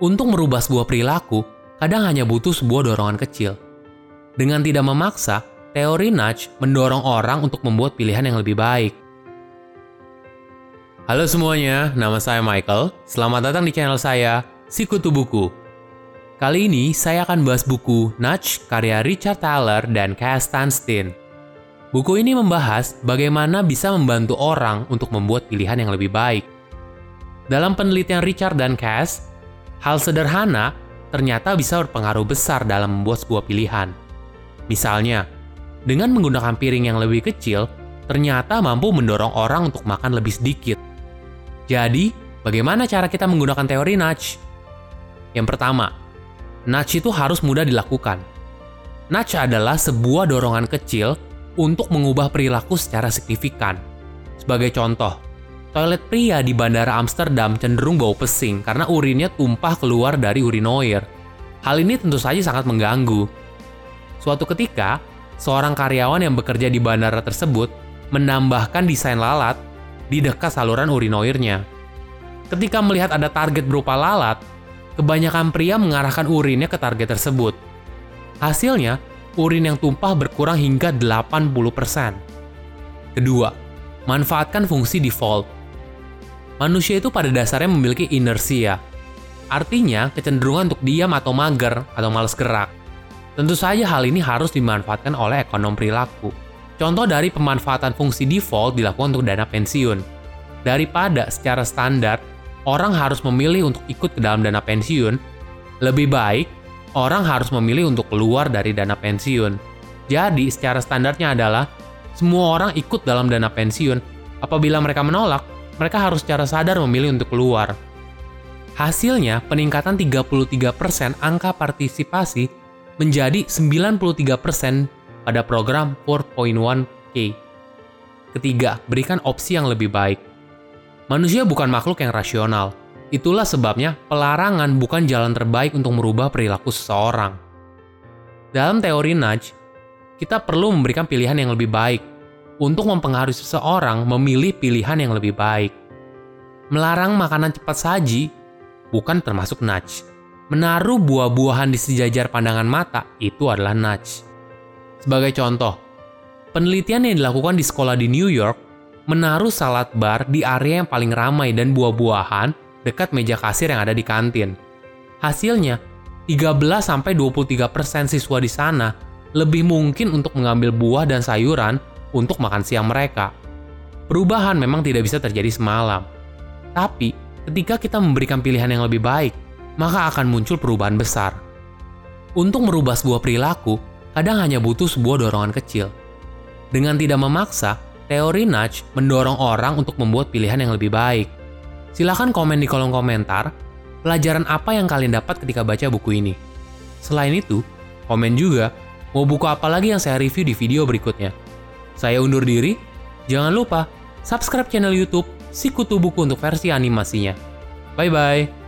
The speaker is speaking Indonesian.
Untuk merubah sebuah perilaku, kadang hanya butuh sebuah dorongan kecil. Dengan tidak memaksa, teori nudge mendorong orang untuk membuat pilihan yang lebih baik. Halo semuanya, nama saya Michael. Selamat datang di channel saya, Sikutu Buku. Kali ini saya akan bahas buku Nudge karya Richard Thaler dan Cass Sunstein. Buku ini membahas bagaimana bisa membantu orang untuk membuat pilihan yang lebih baik. Dalam penelitian Richard dan Cass, hal sederhana ternyata bisa berpengaruh besar dalam membuat sebuah pilihan. Misalnya, dengan menggunakan piring yang lebih kecil, ternyata mampu mendorong orang untuk makan lebih sedikit. Jadi, bagaimana cara kita menggunakan teori nudge? Yang pertama, nudge itu harus mudah dilakukan. Nudge adalah sebuah dorongan kecil untuk mengubah perilaku secara signifikan. Sebagai contoh, toilet pria di Bandara Amsterdam cenderung bau pesing karena urinnya tumpah keluar dari urinoir. Hal ini tentu saja sangat mengganggu. Suatu ketika, seorang karyawan yang bekerja di bandara tersebut menambahkan desain lalat di dekat saluran urinoirnya. Ketika melihat ada target berupa lalat, kebanyakan pria mengarahkan urinnya ke target tersebut. Hasilnya, urin yang tumpah berkurang hingga 80%. Kedua, manfaatkan fungsi default. Manusia itu pada dasarnya memiliki inersia, artinya kecenderungan untuk diam atau mager atau males gerak. Tentu saja hal ini harus dimanfaatkan oleh ekonom perilaku. Contoh dari pemanfaatan fungsi default dilakukan untuk dana pensiun. Daripada secara standar, orang harus memilih untuk ikut ke dalam dana pensiun, lebih baik orang harus memilih untuk keluar dari dana pensiun. Jadi, secara standarnya adalah semua orang ikut dalam dana pensiun. Apabila mereka menolak, mereka harus secara sadar memilih untuk keluar. Hasilnya, peningkatan 33% angka partisipasi menjadi 93% pada program 4.1K. Ketiga, berikan opsi yang lebih baik. Manusia bukan makhluk yang rasional, Itulah sebabnya pelarangan bukan jalan terbaik untuk merubah perilaku seseorang. Dalam teori nudge, kita perlu memberikan pilihan yang lebih baik untuk mempengaruhi seseorang memilih pilihan yang lebih baik. Melarang makanan cepat saji bukan termasuk nudge. Menaruh buah-buahan di sejajar pandangan mata itu adalah nudge. Sebagai contoh, penelitian yang dilakukan di sekolah di New York menaruh salad bar di area yang paling ramai dan buah-buahan dekat meja kasir yang ada di kantin. Hasilnya, 13-23% siswa di sana lebih mungkin untuk mengambil buah dan sayuran untuk makan siang mereka. Perubahan memang tidak bisa terjadi semalam. Tapi, ketika kita memberikan pilihan yang lebih baik, maka akan muncul perubahan besar. Untuk merubah sebuah perilaku, kadang hanya butuh sebuah dorongan kecil. Dengan tidak memaksa, teori nudge mendorong orang untuk membuat pilihan yang lebih baik. Silahkan komen di kolom komentar pelajaran apa yang kalian dapat ketika baca buku ini. Selain itu, komen juga mau buku apa lagi yang saya review di video berikutnya. Saya undur diri, jangan lupa subscribe channel YouTube Sikutu Buku untuk versi animasinya. Bye bye.